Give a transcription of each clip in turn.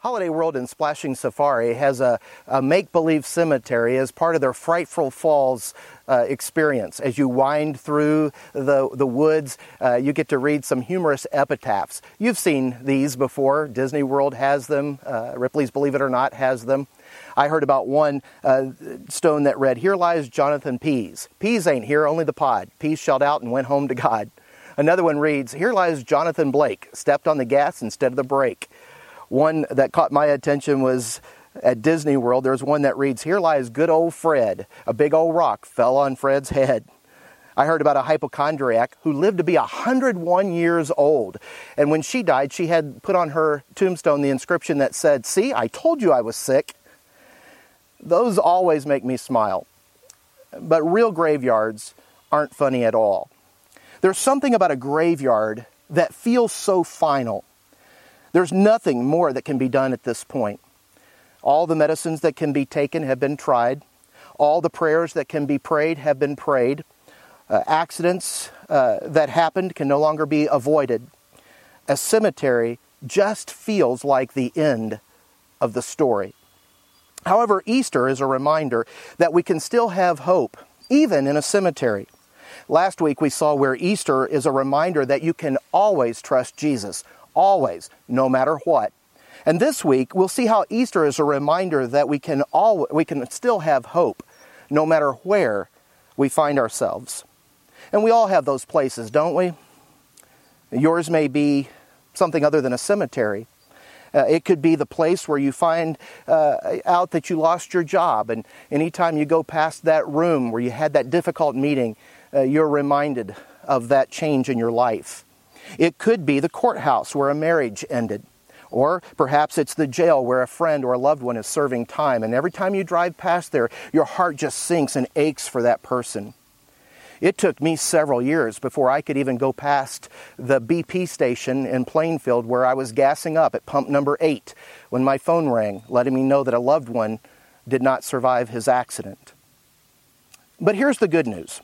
Holiday World and Splashing Safari has a, a make believe cemetery as part of their Frightful Falls uh, experience. As you wind through the, the woods, uh, you get to read some humorous epitaphs. You've seen these before. Disney World has them, uh, Ripley's Believe It or Not has them. I heard about one uh, stone that read, Here lies Jonathan Pease. Pease ain't here, only the pod. Pease shelled out and went home to God. Another one reads, Here lies Jonathan Blake, stepped on the gas instead of the brake. One that caught my attention was at Disney World. There's one that reads, Here lies good old Fred. A big old rock fell on Fred's head. I heard about a hypochondriac who lived to be 101 years old. And when she died, she had put on her tombstone the inscription that said, See, I told you I was sick. Those always make me smile. But real graveyards aren't funny at all. There's something about a graveyard that feels so final. There's nothing more that can be done at this point. All the medicines that can be taken have been tried. All the prayers that can be prayed have been prayed. Uh, accidents uh, that happened can no longer be avoided. A cemetery just feels like the end of the story. However, Easter is a reminder that we can still have hope, even in a cemetery. Last week we saw where Easter is a reminder that you can always trust Jesus, always, no matter what. And this week, we'll see how Easter is a reminder that we can, all, we can still have hope, no matter where we find ourselves. And we all have those places, don't we? Yours may be something other than a cemetery. Uh, it could be the place where you find uh, out that you lost your job, and anytime you go past that room where you had that difficult meeting, uh, you're reminded of that change in your life. It could be the courthouse where a marriage ended. Or perhaps it's the jail where a friend or a loved one is serving time, and every time you drive past there, your heart just sinks and aches for that person. It took me several years before I could even go past the BP station in Plainfield where I was gassing up at pump number eight when my phone rang, letting me know that a loved one did not survive his accident. But here's the good news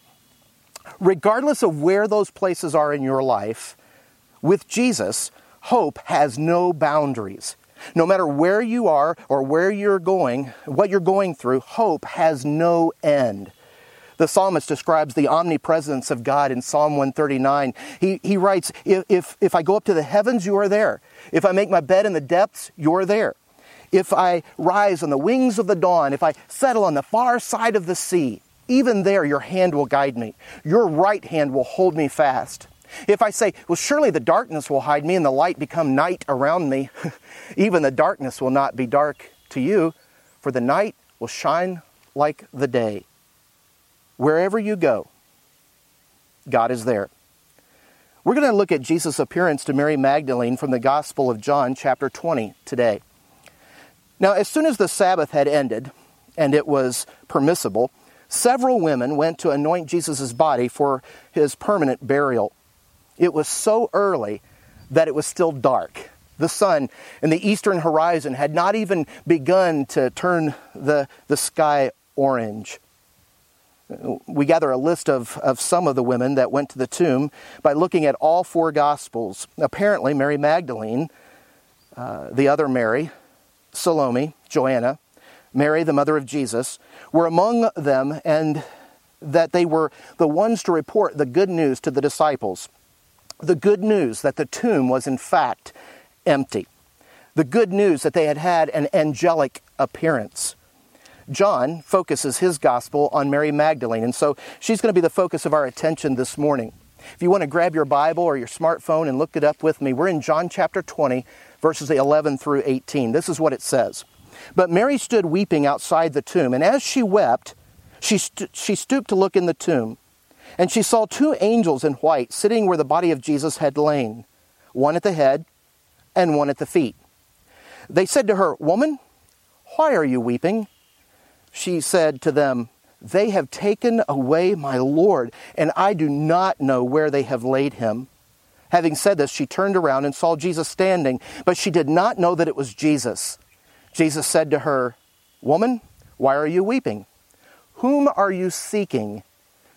regardless of where those places are in your life, with Jesus, hope has no boundaries. No matter where you are or where you're going, what you're going through, hope has no end. The psalmist describes the omnipresence of God in Psalm 139. He, he writes, if, if, if I go up to the heavens, you are there. If I make my bed in the depths, you're there. If I rise on the wings of the dawn, if I settle on the far side of the sea, even there your hand will guide me. Your right hand will hold me fast. If I say, Well, surely the darkness will hide me and the light become night around me, even the darkness will not be dark to you, for the night will shine like the day. Wherever you go, God is there. We're going to look at Jesus' appearance to Mary Magdalene from the Gospel of John, chapter 20, today. Now, as soon as the Sabbath had ended, and it was permissible, several women went to anoint Jesus' body for his permanent burial. It was so early that it was still dark. The sun in the eastern horizon had not even begun to turn the, the sky orange. We gather a list of, of some of the women that went to the tomb by looking at all four Gospels. Apparently, Mary Magdalene, uh, the other Mary, Salome, Joanna, Mary, the mother of Jesus, were among them, and that they were the ones to report the good news to the disciples the good news that the tomb was in fact empty, the good news that they had had an angelic appearance. John focuses his gospel on Mary Magdalene, and so she's going to be the focus of our attention this morning. If you want to grab your Bible or your smartphone and look it up with me, we're in John chapter 20, verses 11 through 18. This is what it says. But Mary stood weeping outside the tomb, and as she wept, she, st- she stooped to look in the tomb. And she saw two angels in white sitting where the body of Jesus had lain, one at the head and one at the feet. They said to her, Woman, why are you weeping? She said to them, They have taken away my Lord, and I do not know where they have laid him. Having said this, she turned around and saw Jesus standing, but she did not know that it was Jesus. Jesus said to her, Woman, why are you weeping? Whom are you seeking?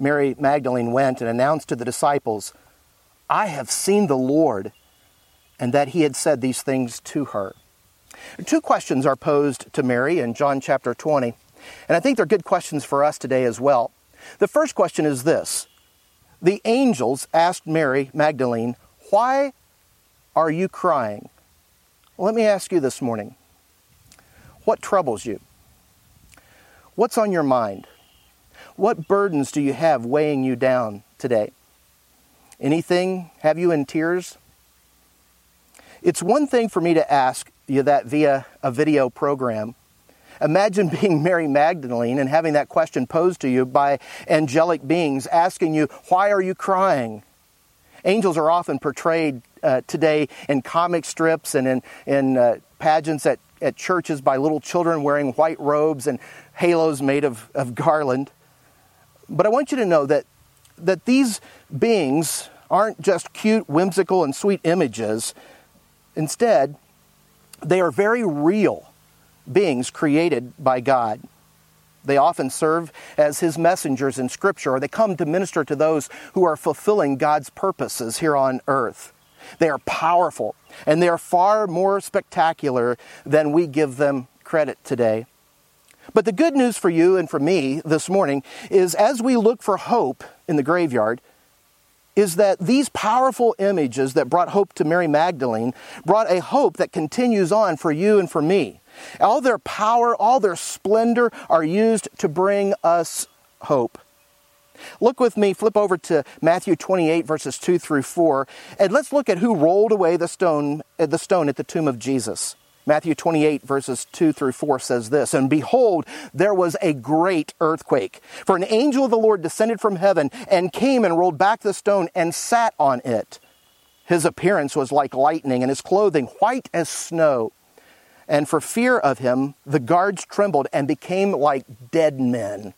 Mary Magdalene went and announced to the disciples, I have seen the Lord, and that he had said these things to her. Two questions are posed to Mary in John chapter 20, and I think they're good questions for us today as well. The first question is this The angels asked Mary Magdalene, Why are you crying? Let me ask you this morning what troubles you? What's on your mind? What burdens do you have weighing you down today? Anything have you in tears? It's one thing for me to ask you that via a video program. Imagine being Mary Magdalene and having that question posed to you by angelic beings asking you, Why are you crying? Angels are often portrayed uh, today in comic strips and in, in uh, pageants at, at churches by little children wearing white robes and halos made of, of garland. But I want you to know that, that these beings aren't just cute, whimsical, and sweet images. Instead, they are very real beings created by God. They often serve as his messengers in Scripture, or they come to minister to those who are fulfilling God's purposes here on earth. They are powerful, and they are far more spectacular than we give them credit today. But the good news for you and for me this morning is as we look for hope in the graveyard, is that these powerful images that brought hope to Mary Magdalene brought a hope that continues on for you and for me. All their power, all their splendor are used to bring us hope. Look with me, flip over to Matthew 28, verses 2 through 4, and let's look at who rolled away the stone, the stone at the tomb of Jesus. Matthew 28, verses 2 through 4 says this And behold, there was a great earthquake. For an angel of the Lord descended from heaven and came and rolled back the stone and sat on it. His appearance was like lightning, and his clothing white as snow. And for fear of him, the guards trembled and became like dead men.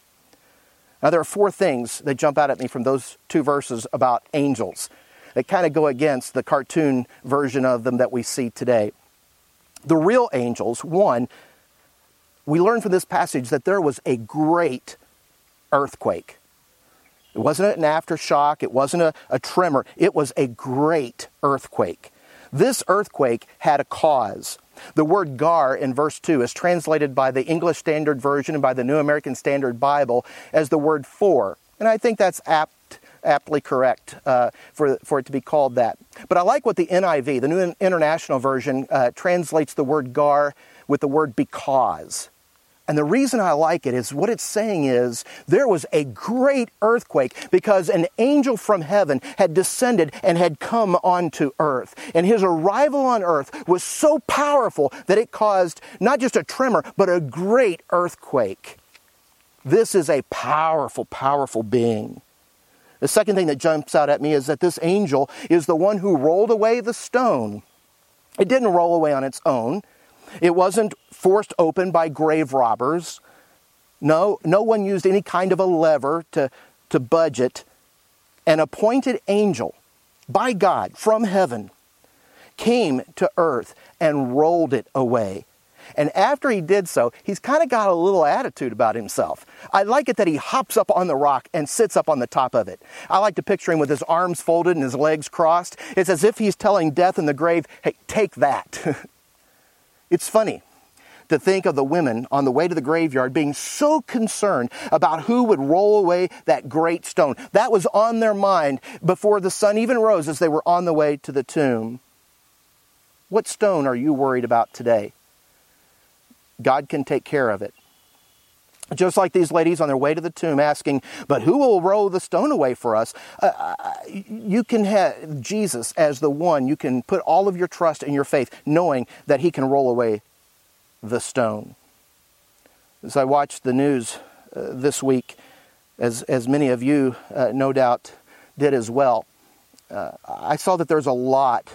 Now, there are four things that jump out at me from those two verses about angels that kind of go against the cartoon version of them that we see today. The real angels, one, we learn from this passage that there was a great earthquake. It wasn't an aftershock, it wasn't a, a tremor, it was a great earthquake. This earthquake had a cause. The word gar in verse 2 is translated by the English Standard Version and by the New American Standard Bible as the word for. And I think that's apt, aptly correct uh, for, for it to be called that. But I like what the NIV, the New International Version, uh, translates the word gar with the word because. And the reason I like it is what it's saying is there was a great earthquake because an angel from heaven had descended and had come onto earth. And his arrival on earth was so powerful that it caused not just a tremor, but a great earthquake. This is a powerful, powerful being. The second thing that jumps out at me is that this angel is the one who rolled away the stone. It didn't roll away on its own. It wasn't forced open by grave robbers. No, no one used any kind of a lever to, to budge it. An appointed angel by God from heaven came to earth and rolled it away. And after he did so, he's kind of got a little attitude about himself. I like it that he hops up on the rock and sits up on the top of it. I like to picture him with his arms folded and his legs crossed. It's as if he's telling death in the grave, hey, take that. It's funny to think of the women on the way to the graveyard being so concerned about who would roll away that great stone. That was on their mind before the sun even rose as they were on the way to the tomb. What stone are you worried about today? God can take care of it. Just like these ladies on their way to the tomb asking, but who will roll the stone away for us? Uh, you can have Jesus as the one. You can put all of your trust in your faith, knowing that he can roll away the stone. As I watched the news uh, this week, as, as many of you uh, no doubt did as well, uh, I saw that there's a lot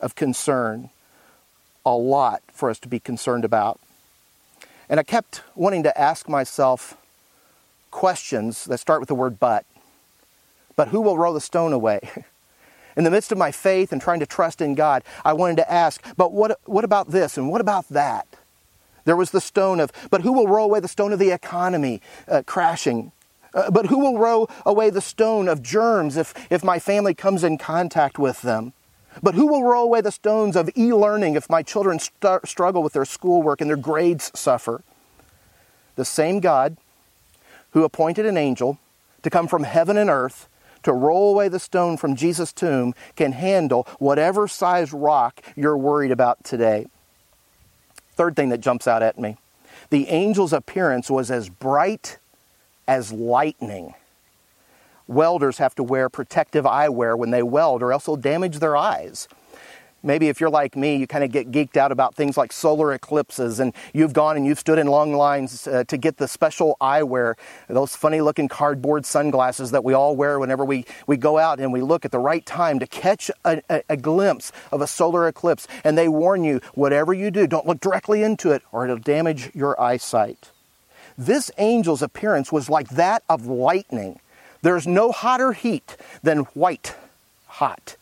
of concern, a lot for us to be concerned about. And I kept wanting to ask myself questions that start with the word but. But who will roll the stone away? In the midst of my faith and trying to trust in God, I wanted to ask, but what, what about this and what about that? There was the stone of, but who will roll away the stone of the economy uh, crashing? Uh, but who will roll away the stone of germs if, if my family comes in contact with them? But who will roll away the stones of e learning if my children st- struggle with their schoolwork and their grades suffer? The same God who appointed an angel to come from heaven and earth to roll away the stone from Jesus' tomb can handle whatever size rock you're worried about today. Third thing that jumps out at me the angel's appearance was as bright as lightning. Welders have to wear protective eyewear when they weld, or else they'll damage their eyes. Maybe if you're like me, you kind of get geeked out about things like solar eclipses, and you've gone and you've stood in long lines uh, to get the special eyewear, those funny looking cardboard sunglasses that we all wear whenever we, we go out and we look at the right time to catch a, a, a glimpse of a solar eclipse. And they warn you, whatever you do, don't look directly into it or it'll damage your eyesight. This angel's appearance was like that of lightning. There's no hotter heat than white hot.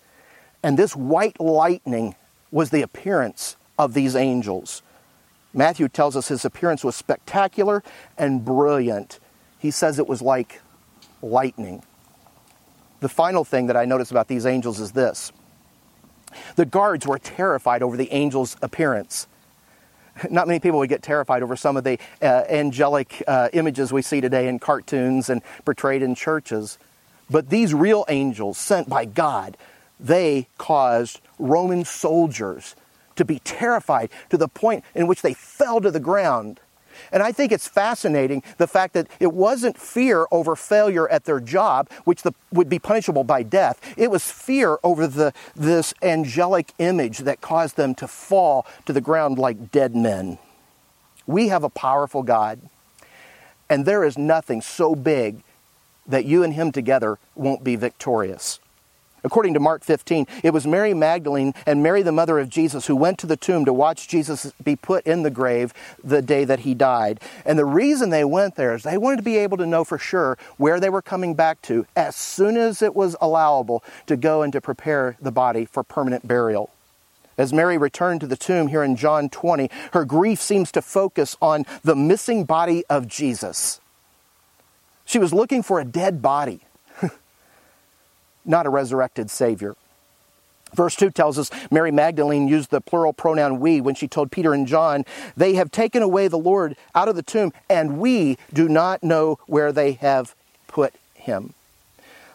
And this white lightning was the appearance of these angels. Matthew tells us his appearance was spectacular and brilliant. He says it was like lightning. The final thing that I notice about these angels is this the guards were terrified over the angel's appearance. Not many people would get terrified over some of the uh, angelic uh, images we see today in cartoons and portrayed in churches. But these real angels sent by God they caused Roman soldiers to be terrified to the point in which they fell to the ground. And I think it's fascinating the fact that it wasn't fear over failure at their job, which the, would be punishable by death. It was fear over the, this angelic image that caused them to fall to the ground like dead men. We have a powerful God, and there is nothing so big that you and Him together won't be victorious. According to Mark 15, it was Mary Magdalene and Mary, the mother of Jesus, who went to the tomb to watch Jesus be put in the grave the day that he died. And the reason they went there is they wanted to be able to know for sure where they were coming back to as soon as it was allowable to go and to prepare the body for permanent burial. As Mary returned to the tomb here in John 20, her grief seems to focus on the missing body of Jesus. She was looking for a dead body not a resurrected Savior. Verse 2 tells us Mary Magdalene used the plural pronoun we when she told Peter and John, They have taken away the Lord out of the tomb, and we do not know where they have put him.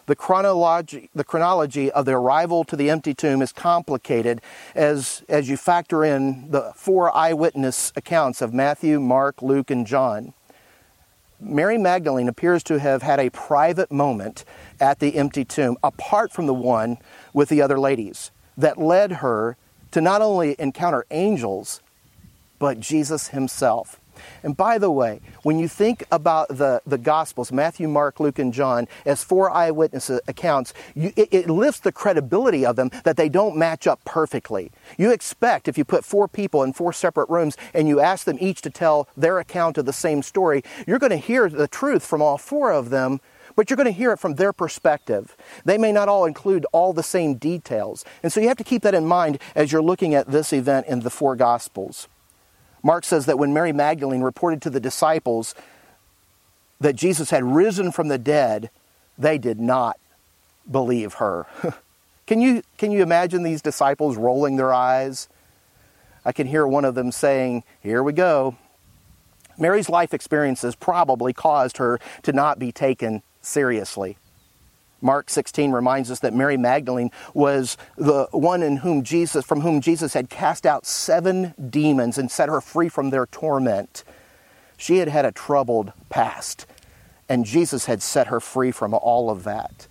The chronology, the chronology of the arrival to the empty tomb is complicated as, as you factor in the four eyewitness accounts of Matthew, Mark, Luke, and John. Mary Magdalene appears to have had a private moment at the empty tomb, apart from the one with the other ladies, that led her to not only encounter angels, but Jesus himself. And by the way, when you think about the, the Gospels, Matthew, Mark, Luke, and John, as four eyewitness accounts, you, it, it lifts the credibility of them that they don't match up perfectly. You expect if you put four people in four separate rooms and you ask them each to tell their account of the same story, you're going to hear the truth from all four of them, but you're going to hear it from their perspective. They may not all include all the same details. And so you have to keep that in mind as you're looking at this event in the four Gospels. Mark says that when Mary Magdalene reported to the disciples that Jesus had risen from the dead, they did not believe her. can, you, can you imagine these disciples rolling their eyes? I can hear one of them saying, Here we go. Mary's life experiences probably caused her to not be taken seriously. Mark 16 reminds us that Mary Magdalene was the one in whom Jesus, from whom Jesus had cast out seven demons and set her free from their torment. She had had a troubled past, and Jesus had set her free from all of that.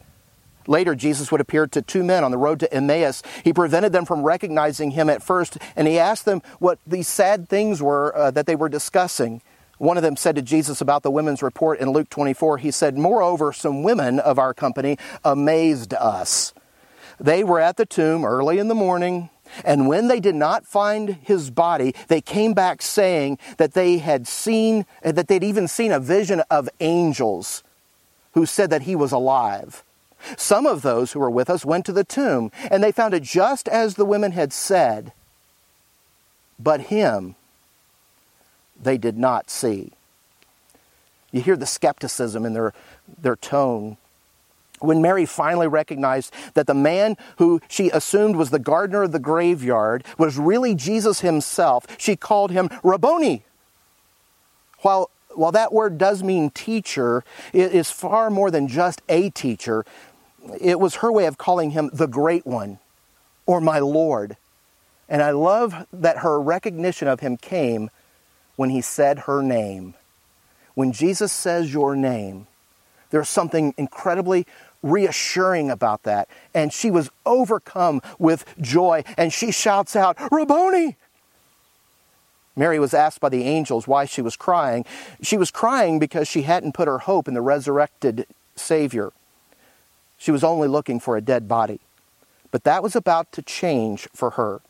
Later, Jesus would appear to two men on the road to Emmaus. He prevented them from recognizing him at first, and he asked them what these sad things were uh, that they were discussing. One of them said to Jesus about the women's report in Luke 24, he said, Moreover, some women of our company amazed us. They were at the tomb early in the morning, and when they did not find his body, they came back saying that they had seen, that they'd even seen a vision of angels who said that he was alive. Some of those who were with us went to the tomb, and they found it just as the women had said, but him they did not see. You hear the skepticism in their, their tone. When Mary finally recognized that the man who she assumed was the gardener of the graveyard was really Jesus himself, she called him Rabboni. While, while that word does mean teacher, it is far more than just a teacher. It was her way of calling him the Great One or my Lord. And I love that her recognition of him came when he said her name. When Jesus says your name, there's something incredibly reassuring about that. And she was overcome with joy and she shouts out, Rabboni! Mary was asked by the angels why she was crying. She was crying because she hadn't put her hope in the resurrected Savior. She was only looking for a dead body. But that was about to change for her.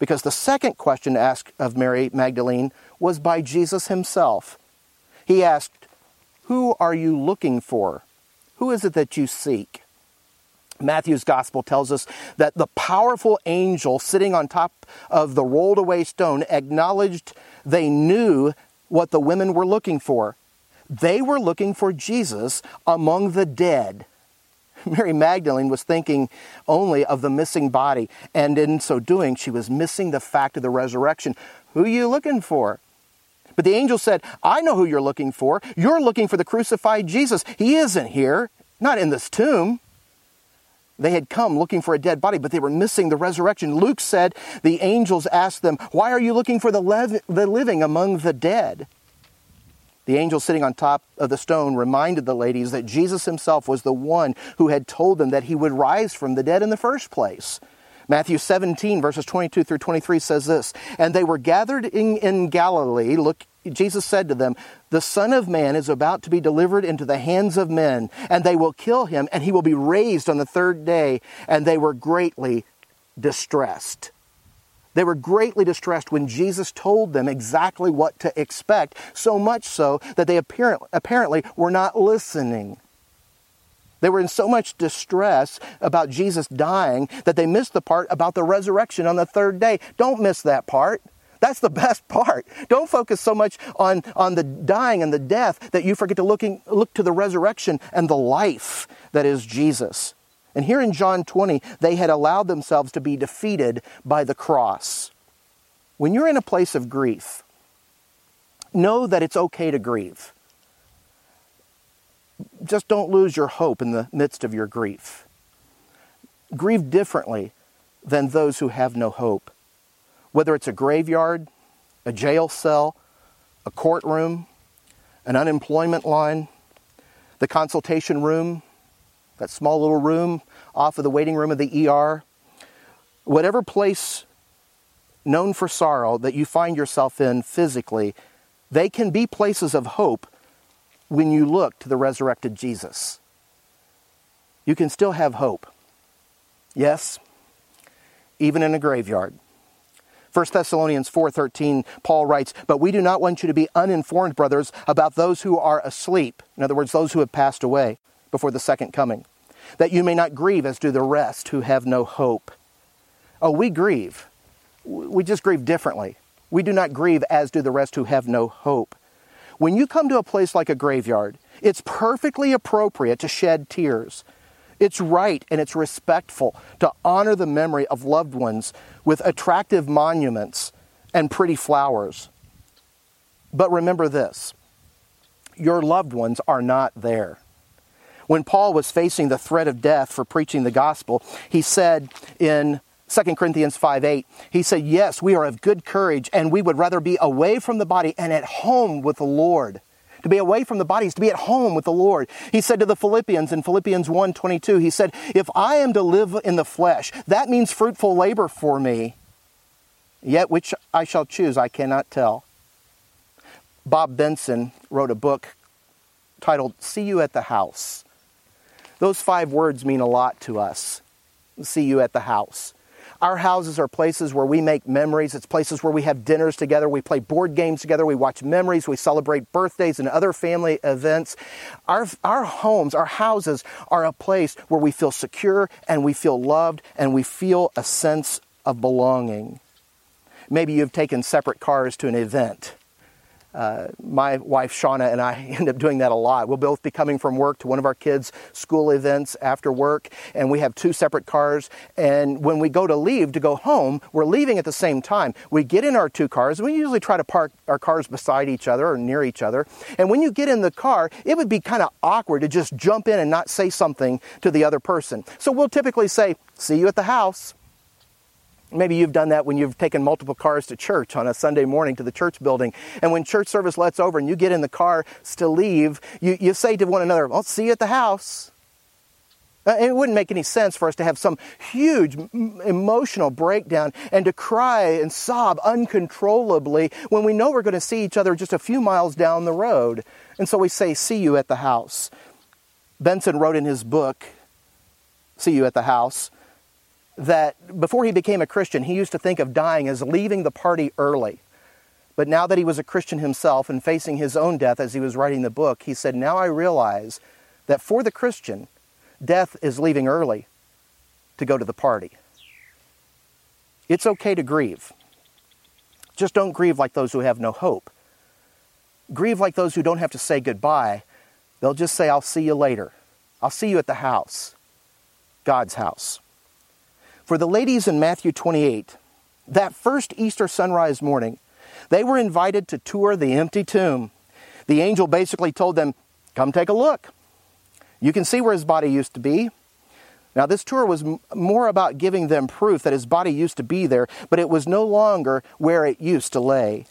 Because the second question asked of Mary Magdalene was by Jesus himself. He asked, Who are you looking for? Who is it that you seek? Matthew's gospel tells us that the powerful angel sitting on top of the rolled away stone acknowledged they knew what the women were looking for. They were looking for Jesus among the dead. Mary Magdalene was thinking only of the missing body, and in so doing, she was missing the fact of the resurrection. Who are you looking for? But the angel said, I know who you're looking for. You're looking for the crucified Jesus. He isn't here, not in this tomb. They had come looking for a dead body, but they were missing the resurrection. Luke said the angels asked them, Why are you looking for the, the living among the dead? The angel sitting on top of the stone reminded the ladies that Jesus himself was the one who had told them that he would rise from the dead in the first place. Matthew 17, verses 22 through 23 says this And they were gathered in, in Galilee. Look, Jesus said to them, The Son of Man is about to be delivered into the hands of men, and they will kill him, and he will be raised on the third day. And they were greatly distressed. They were greatly distressed when Jesus told them exactly what to expect, so much so that they apparently were not listening. They were in so much distress about Jesus dying that they missed the part about the resurrection on the third day. Don't miss that part. That's the best part. Don't focus so much on, on the dying and the death that you forget to looking, look to the resurrection and the life that is Jesus. And here in John 20, they had allowed themselves to be defeated by the cross. When you're in a place of grief, know that it's okay to grieve. Just don't lose your hope in the midst of your grief. Grieve differently than those who have no hope. Whether it's a graveyard, a jail cell, a courtroom, an unemployment line, the consultation room, that small little room off of the waiting room of the ER, whatever place known for sorrow that you find yourself in physically, they can be places of hope when you look to the resurrected Jesus. You can still have hope. Yes, even in a graveyard. 1 Thessalonians 4:13 Paul writes, "But we do not want you to be uninformed, brothers, about those who are asleep, in other words, those who have passed away before the second coming, that you may not grieve as do the rest who have no hope." Oh, we grieve. We just grieve differently. We do not grieve as do the rest who have no hope. When you come to a place like a graveyard, it's perfectly appropriate to shed tears. It's right and it's respectful to honor the memory of loved ones with attractive monuments and pretty flowers. But remember this your loved ones are not there. When Paul was facing the threat of death for preaching the gospel, he said in 2 Corinthians 5 8, he said, Yes, we are of good courage, and we would rather be away from the body and at home with the Lord. To be away from the body is to be at home with the Lord. He said to the Philippians in Philippians 1 22, he said, If I am to live in the flesh, that means fruitful labor for me. Yet which I shall choose, I cannot tell. Bob Benson wrote a book titled See You at the House. Those five words mean a lot to us. see you at the house. Our houses are places where we make memories. It's places where we have dinners together. We play board games together. We watch memories. We celebrate birthdays and other family events. Our, our homes, our houses are a place where we feel secure and we feel loved and we feel a sense of belonging. Maybe you've taken separate cars to an event. Uh, my wife Shauna and I end up doing that a lot. We'll both be coming from work to one of our kids' school events after work, and we have two separate cars. And when we go to leave to go home, we're leaving at the same time. We get in our two cars, and we usually try to park our cars beside each other or near each other. And when you get in the car, it would be kind of awkward to just jump in and not say something to the other person. So we'll typically say, See you at the house. Maybe you've done that when you've taken multiple cars to church on a Sunday morning to the church building. And when church service lets over and you get in the car to leave, you, you say to one another, I'll see you at the house. Uh, it wouldn't make any sense for us to have some huge emotional breakdown and to cry and sob uncontrollably when we know we're going to see each other just a few miles down the road. And so we say, See you at the house. Benson wrote in his book, See You at the House, that before he became a Christian, he used to think of dying as leaving the party early. But now that he was a Christian himself and facing his own death as he was writing the book, he said, Now I realize that for the Christian, death is leaving early to go to the party. It's okay to grieve. Just don't grieve like those who have no hope. Grieve like those who don't have to say goodbye. They'll just say, I'll see you later. I'll see you at the house, God's house. For the ladies in Matthew 28, that first Easter sunrise morning, they were invited to tour the empty tomb. The angel basically told them, Come take a look. You can see where his body used to be. Now, this tour was more about giving them proof that his body used to be there, but it was no longer where it used to lay.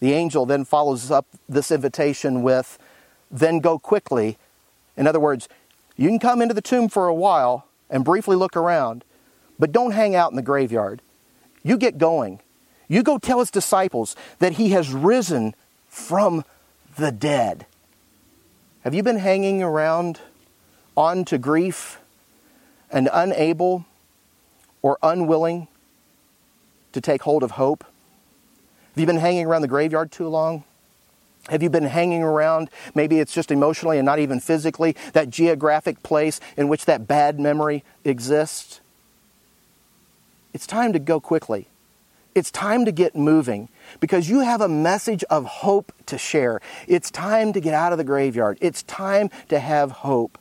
The angel then follows up this invitation with, Then go quickly. In other words, you can come into the tomb for a while and briefly look around, but don't hang out in the graveyard. You get going. You go tell his disciples that he has risen from the dead. Have you been hanging around on to grief and unable or unwilling to take hold of hope? Have you been hanging around the graveyard too long? Have you been hanging around, maybe it's just emotionally and not even physically, that geographic place in which that bad memory exists? It's time to go quickly. It's time to get moving because you have a message of hope to share. It's time to get out of the graveyard. It's time to have hope.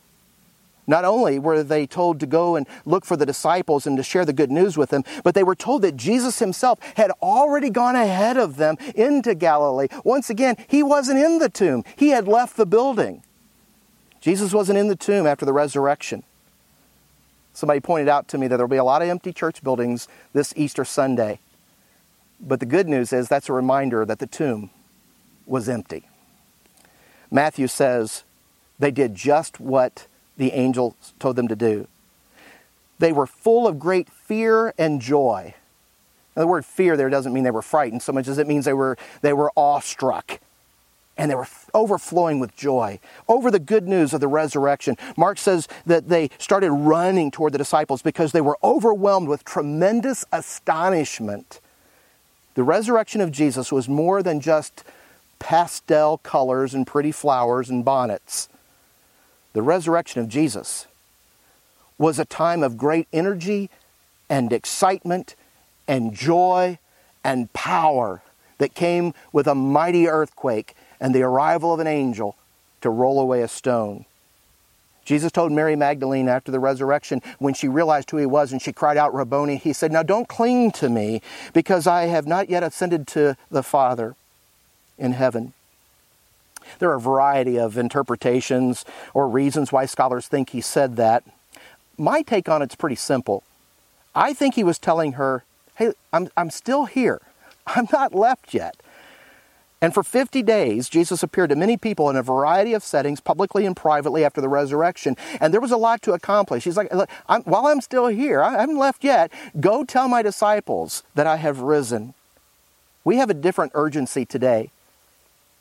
Not only were they told to go and look for the disciples and to share the good news with them, but they were told that Jesus himself had already gone ahead of them into Galilee. Once again, he wasn't in the tomb, he had left the building. Jesus wasn't in the tomb after the resurrection. Somebody pointed out to me that there will be a lot of empty church buildings this Easter Sunday. But the good news is that's a reminder that the tomb was empty. Matthew says they did just what the angel told them to do. They were full of great fear and joy. Now, the word fear there doesn't mean they were frightened so much as it means they were, they were awestruck and they were overflowing with joy over the good news of the resurrection. Mark says that they started running toward the disciples because they were overwhelmed with tremendous astonishment. The resurrection of Jesus was more than just pastel colors and pretty flowers and bonnets. The resurrection of Jesus was a time of great energy and excitement and joy and power that came with a mighty earthquake and the arrival of an angel to roll away a stone. Jesus told Mary Magdalene after the resurrection, when she realized who he was and she cried out, Rabboni, he said, Now don't cling to me, because I have not yet ascended to the Father in heaven. There are a variety of interpretations or reasons why scholars think he said that. My take on it's pretty simple. I think he was telling her, Hey, I'm, I'm still here. I'm not left yet. And for 50 days, Jesus appeared to many people in a variety of settings, publicly and privately, after the resurrection. And there was a lot to accomplish. He's like, I'm, while I'm still here, I haven't left yet, go tell my disciples that I have risen. We have a different urgency today.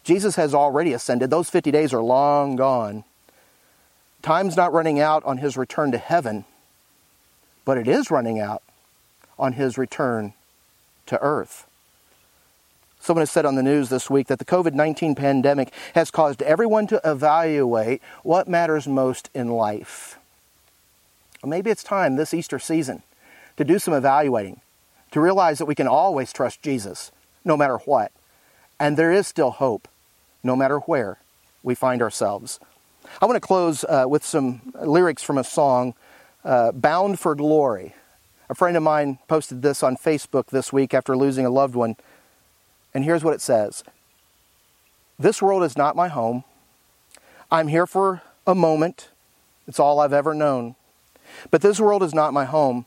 Jesus has already ascended. Those 50 days are long gone. Time's not running out on his return to heaven. but it is running out on his return to earth. Someone has said on the news this week that the COVID 19 pandemic has caused everyone to evaluate what matters most in life. Well, maybe it's time this Easter season to do some evaluating, to realize that we can always trust Jesus, no matter what. And there is still hope, no matter where we find ourselves. I want to close uh, with some lyrics from a song, uh, Bound for Glory. A friend of mine posted this on Facebook this week after losing a loved one. And here's what it says This world is not my home. I'm here for a moment. It's all I've ever known. But this world is not my home.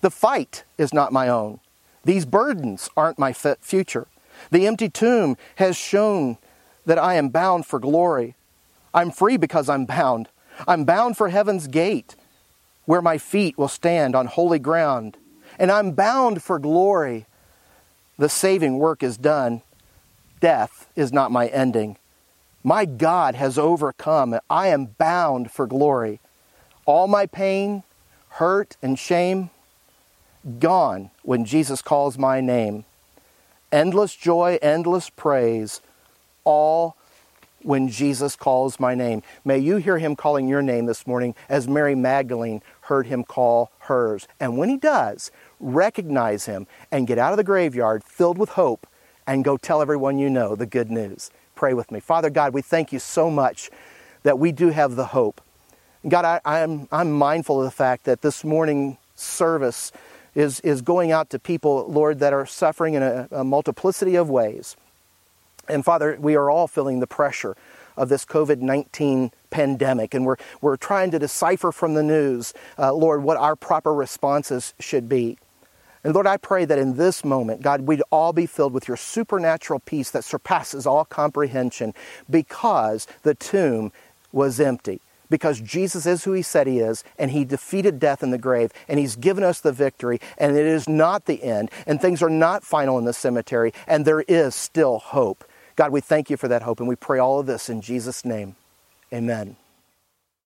The fight is not my own. These burdens aren't my future. The empty tomb has shown that I am bound for glory. I'm free because I'm bound. I'm bound for heaven's gate, where my feet will stand on holy ground. And I'm bound for glory the saving work is done. Death is not my ending. My God has overcome. I am bound for glory. All my pain, hurt, and shame gone when Jesus calls my name. Endless joy, endless praise, all when Jesus calls my name. May you hear him calling your name this morning as Mary Magdalene heard him call hers. And when he does, recognize him, and get out of the graveyard filled with hope and go tell everyone you know the good news. Pray with me. Father God, we thank you so much that we do have the hope. God, I, am I'm, I'm mindful of the fact that this morning service is, is going out to people, Lord, that are suffering in a, a multiplicity of ways. And Father, we are all feeling the pressure of this COVID 19 pandemic, and we're, we're trying to decipher from the news, uh, Lord, what our proper responses should be. And Lord, I pray that in this moment, God, we'd all be filled with your supernatural peace that surpasses all comprehension because the tomb was empty. Because Jesus is who he said he is, and he defeated death in the grave, and he's given us the victory, and it is not the end, and things are not final in the cemetery, and there is still hope. God, we thank you for that hope, and we pray all of this in Jesus' name. Amen.